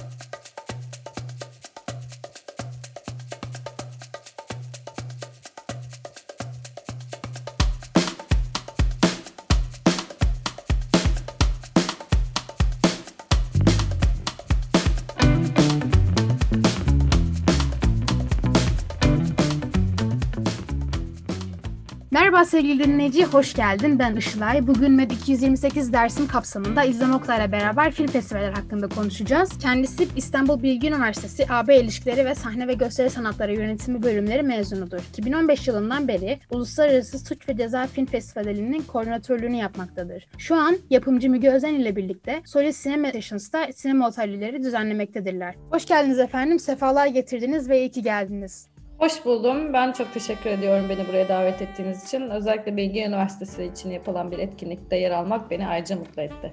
Thank you. Merhaba sevgili dinleyici, hoş geldin. Ben Işılay. Bugün MED 228 dersin kapsamında İzlem Oktay'la beraber film festivaller hakkında konuşacağız. Kendisi İstanbul Bilgi Üniversitesi AB İlişkileri ve Sahne ve Gösteri Sanatları Yönetimi bölümleri mezunudur. 2015 yılından beri Uluslararası Suç ve Ceza Film Festivali'nin koordinatörlüğünü yapmaktadır. Şu an yapımcı Müge Özen ile birlikte Solis Cinema Sessions'ta sinema otelleri düzenlemektedirler. Hoş geldiniz efendim, sefalar getirdiniz ve iyi ki geldiniz. Hoş buldum. Ben çok teşekkür ediyorum beni buraya davet ettiğiniz için. Özellikle Bilgi Üniversitesi için yapılan bir etkinlikte yer almak beni ayrıca mutlu etti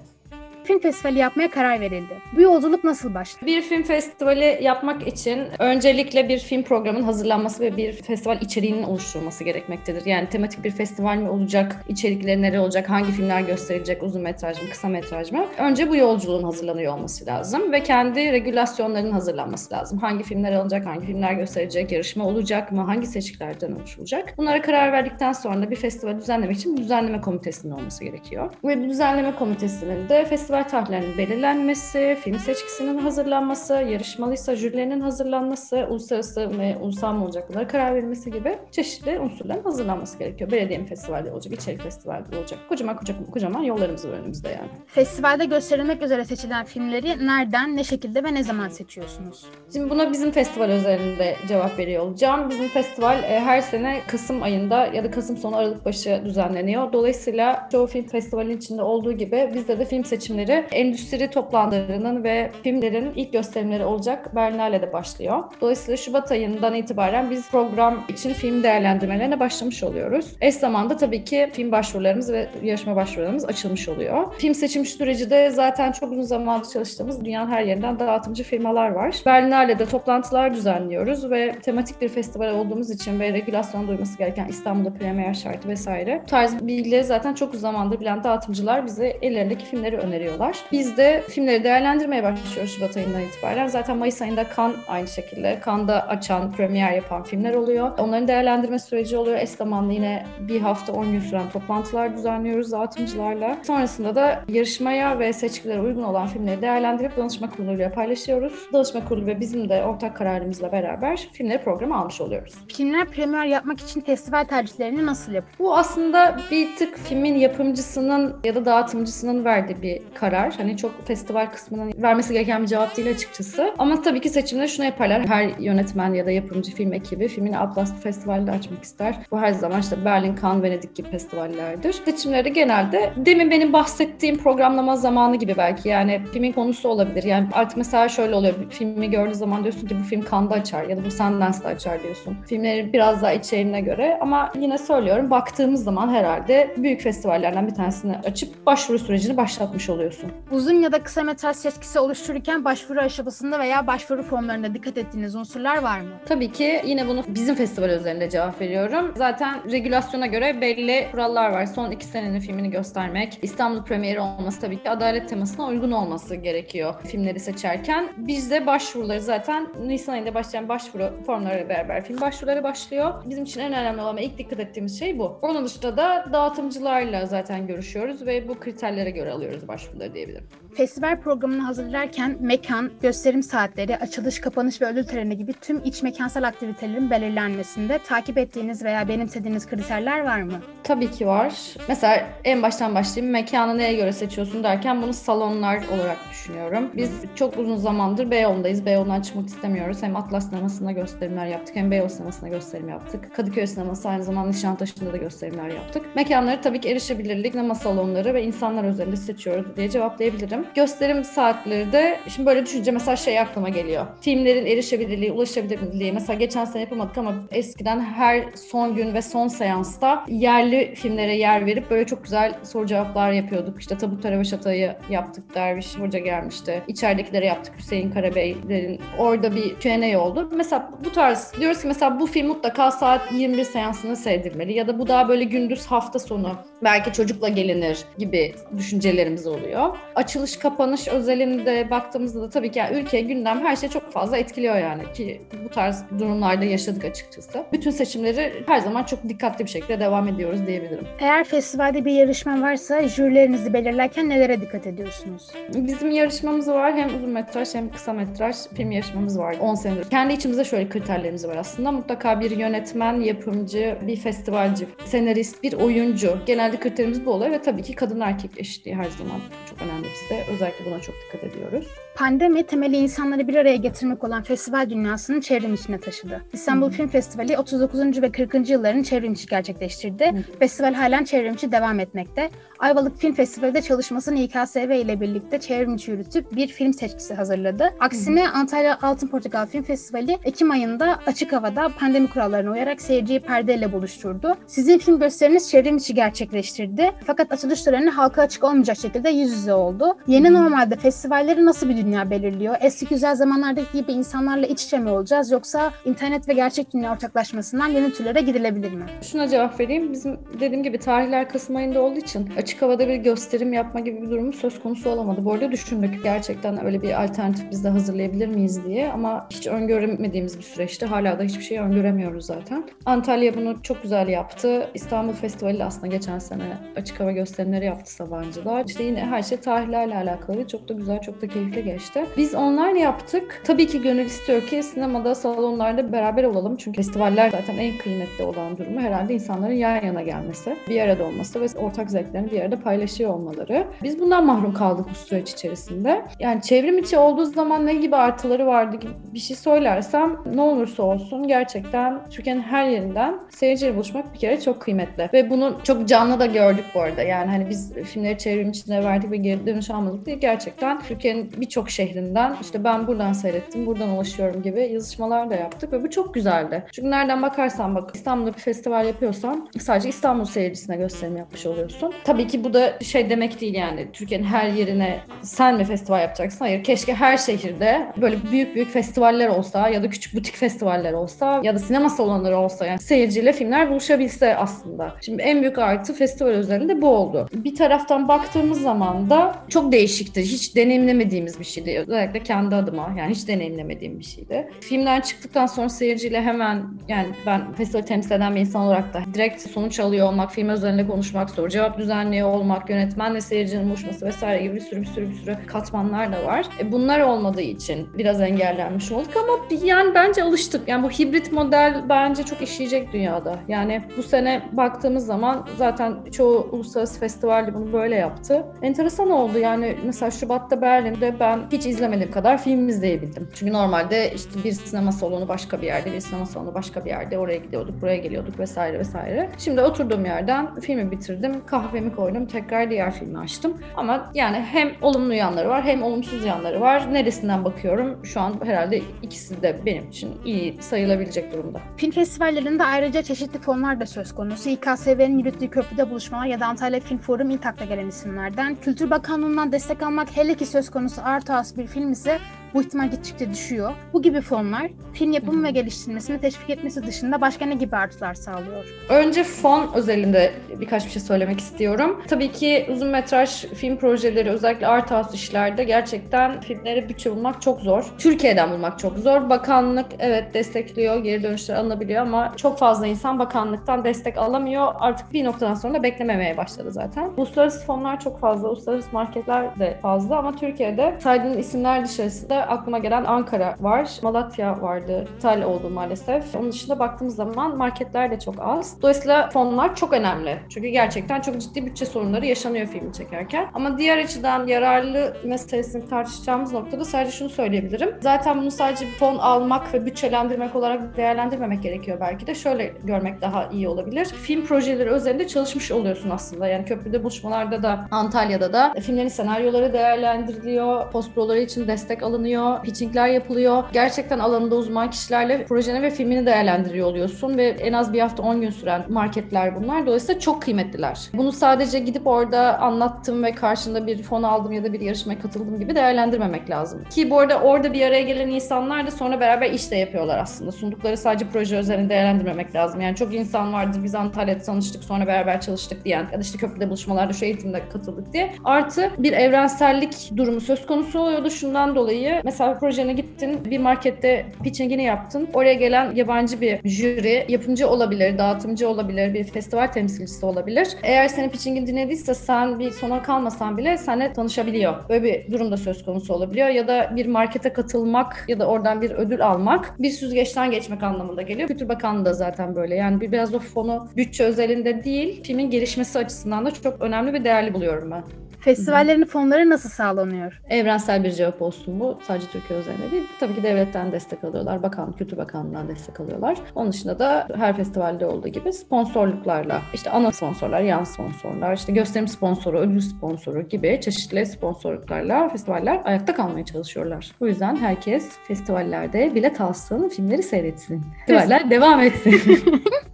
film festivali yapmaya karar verildi. Bu yolculuk nasıl başladı? Bir film festivali yapmak için öncelikle bir film programının hazırlanması ve bir festival içeriğinin oluşturulması gerekmektedir. Yani tematik bir festival mi olacak, içerikleri neler olacak, hangi filmler gösterilecek, uzun metraj mı, kısa metraj mı? Önce bu yolculuğun hazırlanıyor olması lazım ve kendi regülasyonlarının hazırlanması lazım. Hangi filmler alınacak, hangi filmler gösterilecek, yarışma olacak mı, hangi seçkilerden oluşulacak? Bunlara karar verdikten sonra bir festival düzenlemek için düzenleme komitesinin olması gerekiyor. Ve bu düzenleme komitesinin de festival festival tarihlerinin belirlenmesi, film seçkisinin hazırlanması, yarışmalıysa jürilerinin hazırlanması, uluslararası ve ulusal mı olacak bunlara karar verilmesi gibi çeşitli unsurların hazırlanması gerekiyor. Belediye festivalde olacak, içerik festivalde olacak. Kocaman kocaman, kocaman yollarımız var önümüzde yani. Festivalde gösterilmek üzere seçilen filmleri nereden, ne şekilde ve ne zaman seçiyorsunuz? Şimdi buna bizim festival özelinde cevap veriyor olacağım. Bizim festival e, her sene Kasım ayında ya da Kasım sonu Aralık başı düzenleniyor. Dolayısıyla çoğu film festivalin içinde olduğu gibi bizde de film seçimleri gösterimleri endüstri toplantılarının ve filmlerin ilk gösterimleri olacak Berlinale'de başlıyor. Dolayısıyla Şubat ayından itibaren biz program için film değerlendirmelerine başlamış oluyoruz. Eş zamanda tabii ki film başvurularımız ve yarışma başvurularımız açılmış oluyor. Film seçim süreci de zaten çok uzun zamandır çalıştığımız dünyanın her yerinden dağıtımcı firmalar var. Berlinale'de toplantılar düzenliyoruz ve tematik bir festival olduğumuz için ve regülasyon duyması gereken İstanbul'da premier şartı vesaire. Bu tarz bilgileri zaten çok uzun zamandır bilen dağıtımcılar bize ellerindeki filmleri öneriyor yapıyorlar. Biz de filmleri değerlendirmeye başlıyoruz Şubat ayından itibaren. Zaten Mayıs ayında Kan aynı şekilde. Kan'da açan, premier yapan filmler oluyor. Onların değerlendirme süreci oluyor. Es zamanlı yine bir hafta 10 gün süren toplantılar düzenliyoruz dağıtımcılarla. Sonrasında da yarışmaya ve seçkilere uygun olan filmleri değerlendirip danışma kuruluyla paylaşıyoruz. Danışma kurulu ve bizim de ortak kararımızla beraber filmleri programa almış oluyoruz. Filmler premier yapmak için festival tercihlerini nasıl yapıyor? Bu aslında bir tık filmin yapımcısının ya da dağıtımcısının verdiği bir karar. Hani çok festival kısmının vermesi gereken bir cevap değil açıkçası. Ama tabii ki seçimde şunu yaparlar. Her yönetmen ya da yapımcı film ekibi filmini Atlas Festivali'de açmak ister. Bu her zaman işte Berlin, Cannes, Venedik gibi festivallerdir. Seçimleri genelde demin benim bahsettiğim programlama zamanı gibi belki yani filmin konusu olabilir. Yani artık mesela şöyle oluyor. Filmi gördüğü zaman diyorsun ki bu film Cannes'da açar ya da bu Sundance'da açar diyorsun. Filmleri biraz daha içeriğine göre ama yine söylüyorum baktığımız zaman herhalde büyük festivallerden bir tanesini açıp başvuru sürecini başlatmış oluyor oluyorsun. Uzun ya da kısa metraj seçkisi oluştururken başvuru aşamasında veya başvuru formlarında dikkat ettiğiniz unsurlar var mı? Tabii ki yine bunu bizim festival üzerinde cevap veriyorum. Zaten regülasyona göre belli kurallar var. Son iki senenin filmini göstermek, İstanbul premieri olması tabii ki adalet temasına uygun olması gerekiyor filmleri seçerken. Bizde başvuruları zaten Nisan ayında başlayan başvuru formlarıyla beraber film başvuruları başlıyor. Bizim için en önemli olan ve ilk dikkat ettiğimiz şey bu. Onun dışında da dağıtımcılarla zaten görüşüyoruz ve bu kriterlere göre alıyoruz başvuru başvuruları diyebilirim. Festival programını hazırlarken mekan, gösterim saatleri, açılış, kapanış ve ödül töreni gibi tüm iç mekansal aktivitelerin belirlenmesinde takip ettiğiniz veya benimsediğiniz kriterler var mı? Tabii ki var. Mesela en baştan başlayayım. Mekanı neye göre seçiyorsun derken bunu salonlar olarak düşünüyorum. Biz çok uzun zamandır Beyoğlu'ndayız. Beyoğlu'ndan çıkmak istemiyoruz. Hem Atlas Sineması'nda gösterimler yaptık hem Beyoğlu Sineması'nda gösterim yaptık. Kadıköy Sineması aynı zamanda Nişantaşı'nda da gösterimler yaptık. Mekanları tabii ki erişebilirlik, nama salonları ve insanlar üzerinde seçiyoruz diye cevaplayabilirim. Gösterim saatleri de şimdi böyle düşünce mesela şey aklıma geliyor. Filmlerin erişebilirliği, ulaşabilirliği mesela geçen sene yapamadık ama eskiden her son gün ve son seansta yerli filmlere yer verip böyle çok güzel soru cevaplar yapıyorduk. İşte Tabut Tarabaş Atay'ı yaptık. Derviş Hoca gelmişti. İçeridekilere yaptık. Hüseyin Karabeylerin orada bir Q&A oldu. Mesela bu tarz diyoruz ki mesela bu film mutlaka saat 21 seansını sevdirmeli ya da bu daha böyle gündüz hafta sonu belki çocukla gelinir gibi düşüncelerimiz oluyor. Açılış kapanış özelinde baktığımızda da tabii ki yani ülke, gündem her şey çok fazla etkiliyor yani ki bu tarz durumlarda yaşadık açıkçası. Bütün seçimleri her zaman çok dikkatli bir şekilde devam ediyoruz diyebilirim. Eğer festivalde bir yarışma varsa jürilerinizi belirlerken nelere dikkat ediyorsunuz? Bizim yarışmamız var. Hem uzun metraj hem kısa metraj film yarışmamız var 10 senedir. Kendi içimizde şöyle kriterlerimiz var aslında. Mutlaka bir yönetmen, yapımcı, bir festivalci, senarist, bir oyuncu. Genelde kriterimiz bu oluyor ve tabii ki kadın erkek eşitliği her zaman çok önemli bizde. Özellikle buna çok dikkat ediyoruz. Pandemi temeli insanları bir araya getirmek olan festival dünyasının çevrim içine taşıdı. İstanbul Hı. Film Festivali 39. ve 40. yılların çevrim içi gerçekleştirdi. Hı. Festival halen çevrim içi devam etmekte. Ayvalık Film Festivali'de çalışmasını İKSV ile birlikte çevrim içi yürütüp bir film seçkisi hazırladı. Aksine Antalya Altın Portakal Film Festivali Ekim ayında açık havada pandemi kurallarına uyarak seyirciyi perdeyle buluşturdu. Sizin film gösteriniz çevrim içi gerçekleştirdi. Fakat açılış töreni halka açık olmayacak şekilde yüz yüze oldu. Yeni normalde festivalleri nasıl bir dünya belirliyor? Eski güzel zamanlardaki gibi insanlarla iç içe mi olacağız yoksa internet ve gerçek dünya ortaklaşmasından yeni türlere gidilebilir mi? Şuna cevap vereyim. Bizim dediğim gibi tarihler Kasım ayında olduğu için açık havada bir gösterim yapma gibi bir durumu söz konusu olamadı. Bu arada düşündük gerçekten öyle bir alternatif biz de hazırlayabilir miyiz diye ama hiç öngöremediğimiz bir süreçti. Hala da hiçbir şey öngöremiyoruz zaten. Antalya bunu çok güzel yaptı. İstanbul Festivali aslında geçen sene açık hava gösterimleri yaptı Sabancılar. İşte yine her şey tarihlerle alakalı. Çok da güzel, çok da keyifli geçti. Biz online yaptık. Tabii ki gönül istiyor ki sinemada, salonlarda beraber olalım. Çünkü festivaller zaten en kıymetli olan durumu herhalde insanların yan yana gelmesi, bir arada olması ve ortak zevklerini bir arada paylaşıyor olmaları. Biz bundan mahrum kaldık bu süreç içerisinde. Yani çevrim içi olduğu zaman ne gibi artıları vardı gibi bir şey söylersem ne olursa olsun gerçekten Türkiye'nin her yerinden seyirciyle buluşmak bir kere çok kıymetli. Ve bunu çok canlı da gördük bu arada. Yani hani biz filmleri çevrim içinde verdik ve geri dönüş almadık değil. Gerçekten Türkiye'nin birçok şehrinden işte ben buradan seyrettim, buradan ulaşıyorum gibi yazışmalar da yaptık ve bu çok güzeldi. Çünkü nereden bakarsan bak İstanbul'da bir festival yapıyorsan sadece İstanbul seyircisine gösterim yapmış oluyorsun. Tabii ki bu da şey demek değil yani Türkiye'nin her yerine sen mi festival yapacaksın? Hayır keşke her şehirde böyle büyük büyük festivaller olsa ya da küçük butik festivaller olsa ya da sinema salonları olsa yani seyirciyle filmler buluşabilse aslında. Şimdi en büyük artı festival özelinde bu oldu. Bir taraftan baktığımız zaman da çok değişikti. Hiç deneyimlemediğimiz bir şeydi. Özellikle kendi adıma yani hiç deneyimlemediğim bir şeydi. Filmden çıktıktan sonra seyirciyle hemen yani ben festival temsil eden bir insan olarak da direkt sonuç alıyor olmak, film üzerinde konuşmak, soru cevap düzenliyor olmak, yönetmenle seyircinin buluşması vesaire gibi bir sürü bir sürü bir sürü katmanlar da var. E bunlar olmadığı için biraz engellenmiş olduk ama yani bence alıştık. Yani bu hibrit model bence çok işleyecek dünyada. Yani bu sene baktığımız zaman zaten çoğu uluslararası festivalde bunu böyle yaptı. Enteresan oldu yani mesela Şubat'ta Berlin'de ben hiç izlemediğim kadar film izleyebildim. Çünkü normalde işte bir sinema salonu başka bir yerde, bir sinema salonu başka bir yerde oraya gidiyorduk, buraya geliyorduk vesaire vesaire. Şimdi oturduğum yerden filmi bitirdim, kahvemi koydum, tekrar diğer filmi açtım. Ama yani hem olumlu yanları var hem olumsuz yanları var. Neresinden bakıyorum şu an herhalde ikisi de benim için iyi sayılabilecek durumda. Film festivallerinde ayrıca çeşitli fonlar da söz konusu. İKSV'nin yürüttüğü köprüde buluşmalar ya da Antalya Film Forum ilk akla gelen isimlerden. Kültür Bakanlığı'ndan destek almak hele ki söz konusu art house bir film ise bu ihtimal gittikçe düşüyor. Bu gibi fonlar film yapımı ve geliştirilmesini teşvik etmesi dışında başka ne gibi artılar sağlıyor? Önce fon özelinde birkaç bir şey söylemek istiyorum. Tabii ki uzun metraj film projeleri özellikle art house işlerde gerçekten filmlere bütçe bulmak çok zor. Türkiye'den bulmak çok zor. Bakanlık evet destekliyor, geri dönüşler alınabiliyor ama çok fazla insan bakanlıktan destek alamıyor. Artık bir noktadan sonra beklememeye başladı zaten. Uluslararası fonlar çok fazla, uluslararası marketler de fazla ama Türkiye'de saydığım isimler dışarısında aklıma gelen Ankara var, Malatya vardı, ithal oldu maalesef. Onun dışında baktığımız zaman marketler de çok az. Dolayısıyla fonlar çok önemli. Çünkü gerçekten çok ciddi bütçe sorunları yaşanıyor filmi çekerken. Ama diğer açıdan yararlı meselesini tartışacağımız noktada sadece şunu söyleyebilirim. Zaten bunu sadece fon almak ve bütçelendirmek olarak değerlendirmemek gerekiyor belki de. Şöyle görmek daha iyi olabilir. Film projeleri üzerinde çalışmış oluyorsun aslında. Yani köprüde buluşmalarda da Antalya'da da filmlerin senaryoları değerlendiriliyor. Postproları için destek alınıyor toplanıyor, pitchingler yapılıyor. Gerçekten alanında uzman kişilerle projeni ve filmini değerlendiriyor oluyorsun ve en az bir hafta 10 gün süren marketler bunlar. Dolayısıyla çok kıymetliler. Bunu sadece gidip orada anlattım ve karşında bir fon aldım ya da bir yarışmaya katıldım gibi değerlendirmemek lazım. Ki bu arada orada bir araya gelen insanlar da sonra beraber iş de yapıyorlar aslında. Sundukları sadece proje üzerine değerlendirmemek lazım. Yani çok insan vardır biz Antalya'da tanıştık sonra beraber çalıştık diyen ya da işte köprüde buluşmalarda şu eğitimde katıldık diye. Artı bir evrensellik durumu söz konusu oluyordu şundan dolayı. Mesela projene gittin bir markette pitchingini yaptın. Oraya gelen yabancı bir jüri yapımcı olabilir, dağıtımcı olabilir, bir festival temsilcisi olabilir. Eğer senin pitchingini dinlediyse sen bir sona kalmasan bile seninle tanışabiliyor. Böyle bir durumda söz konusu olabiliyor. Ya da bir markete katılmak ya da oradan bir ödül almak bir süzgeçten geçmek anlamında geliyor. Kültür Bakanlığı da zaten böyle. Yani bir biraz o fonu bütçe özelinde değil, filmin gelişmesi açısından da çok önemli ve değerli buluyorum ben. Festivallerin fonları nasıl sağlanıyor? Evrensel bir cevap olsun bu. Sadece Türkiye üzerinde değil. Tabii ki devletten destek alıyorlar. Bakan, Kültür Bakanlığı'ndan destek alıyorlar. Onun dışında da her festivalde olduğu gibi sponsorluklarla, işte ana sponsorlar, yan sponsorlar, işte gösterim sponsoru, ödül sponsoru gibi çeşitli sponsorluklarla festivaller ayakta kalmaya çalışıyorlar. Bu yüzden herkes festivallerde bilet alsın, filmleri seyretsin. Festivaller devam etsin.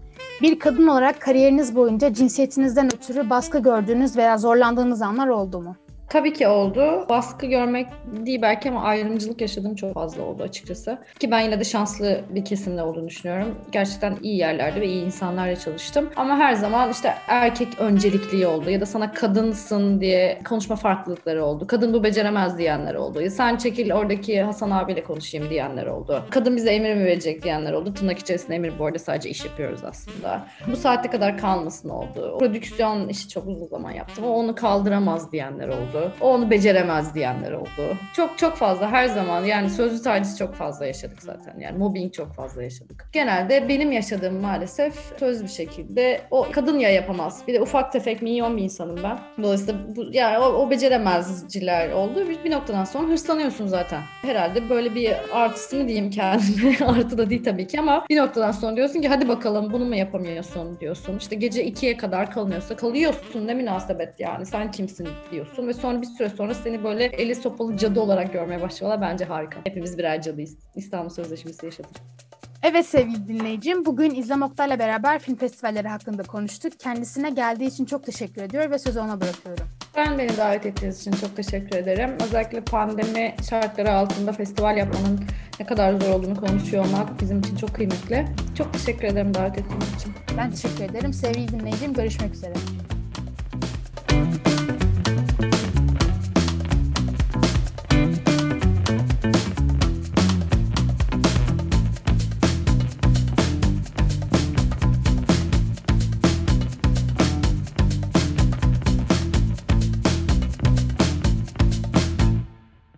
Bir kadın olarak kariyeriniz boyunca cinsiyetinizden ötürü baskı gördüğünüz veya zorlandığınız anlar oldu mu? Tabii ki oldu. Baskı görmek değil belki ama ayrımcılık yaşadığım çok fazla oldu açıkçası. Ki ben yine de şanslı bir kesimde olduğunu düşünüyorum. Gerçekten iyi yerlerde ve iyi insanlarla çalıştım. Ama her zaman işte erkek öncelikli oldu ya da sana kadınsın diye konuşma farklılıkları oldu. Kadın bu beceremez diyenler oldu. Ya sen çekil oradaki Hasan abiyle konuşayım diyenler oldu. Kadın bize emir mi verecek diyenler oldu. Tırnak içerisinde emir bu arada sadece iş yapıyoruz aslında. Bu saatte kadar kalmasın oldu. Prodüksiyon işi çok uzun zaman yaptım. O onu kaldıramaz diyenler oldu. O onu beceremez diyenler oldu. Çok çok fazla her zaman yani sözlü taciz çok fazla yaşadık zaten. Yani mobbing çok fazla yaşadık. Genelde benim yaşadığım maalesef söz bir şekilde o kadın ya yapamaz. Bir de ufak tefek minyon bir insanım ben. Dolayısıyla bu, yani o, o beceremezciler oldu. Bir, bir noktadan sonra hırslanıyorsun zaten. Herhalde böyle bir artısı mı diyeyim kendime. Artı da değil tabii ki ama bir noktadan sonra diyorsun ki hadi bakalım bunu mu yapamıyorsun diyorsun. İşte gece ikiye kadar kalınıyorsa kalıyorsun ne münasebet yani sen kimsin diyorsun ve sonra bir süre sonra seni böyle eli sopalı cadı olarak görmeye başlıyorlar. Bence harika. Hepimiz birer cadıyız. İstanbul Sözleşmesi yaşadık. Evet sevgili dinleyicim, bugün İzlem Oktay'la beraber film festivalleri hakkında konuştuk. Kendisine geldiği için çok teşekkür ediyor ve sözü ona bırakıyorum. Ben beni davet ettiğiniz için çok teşekkür ederim. Özellikle pandemi şartları altında festival yapmanın ne kadar zor olduğunu konuşuyor olmak bizim için çok kıymetli. Çok teşekkür ederim davet ettiğiniz için. Ben teşekkür ederim. Sevgili dinleyicim, görüşmek üzere.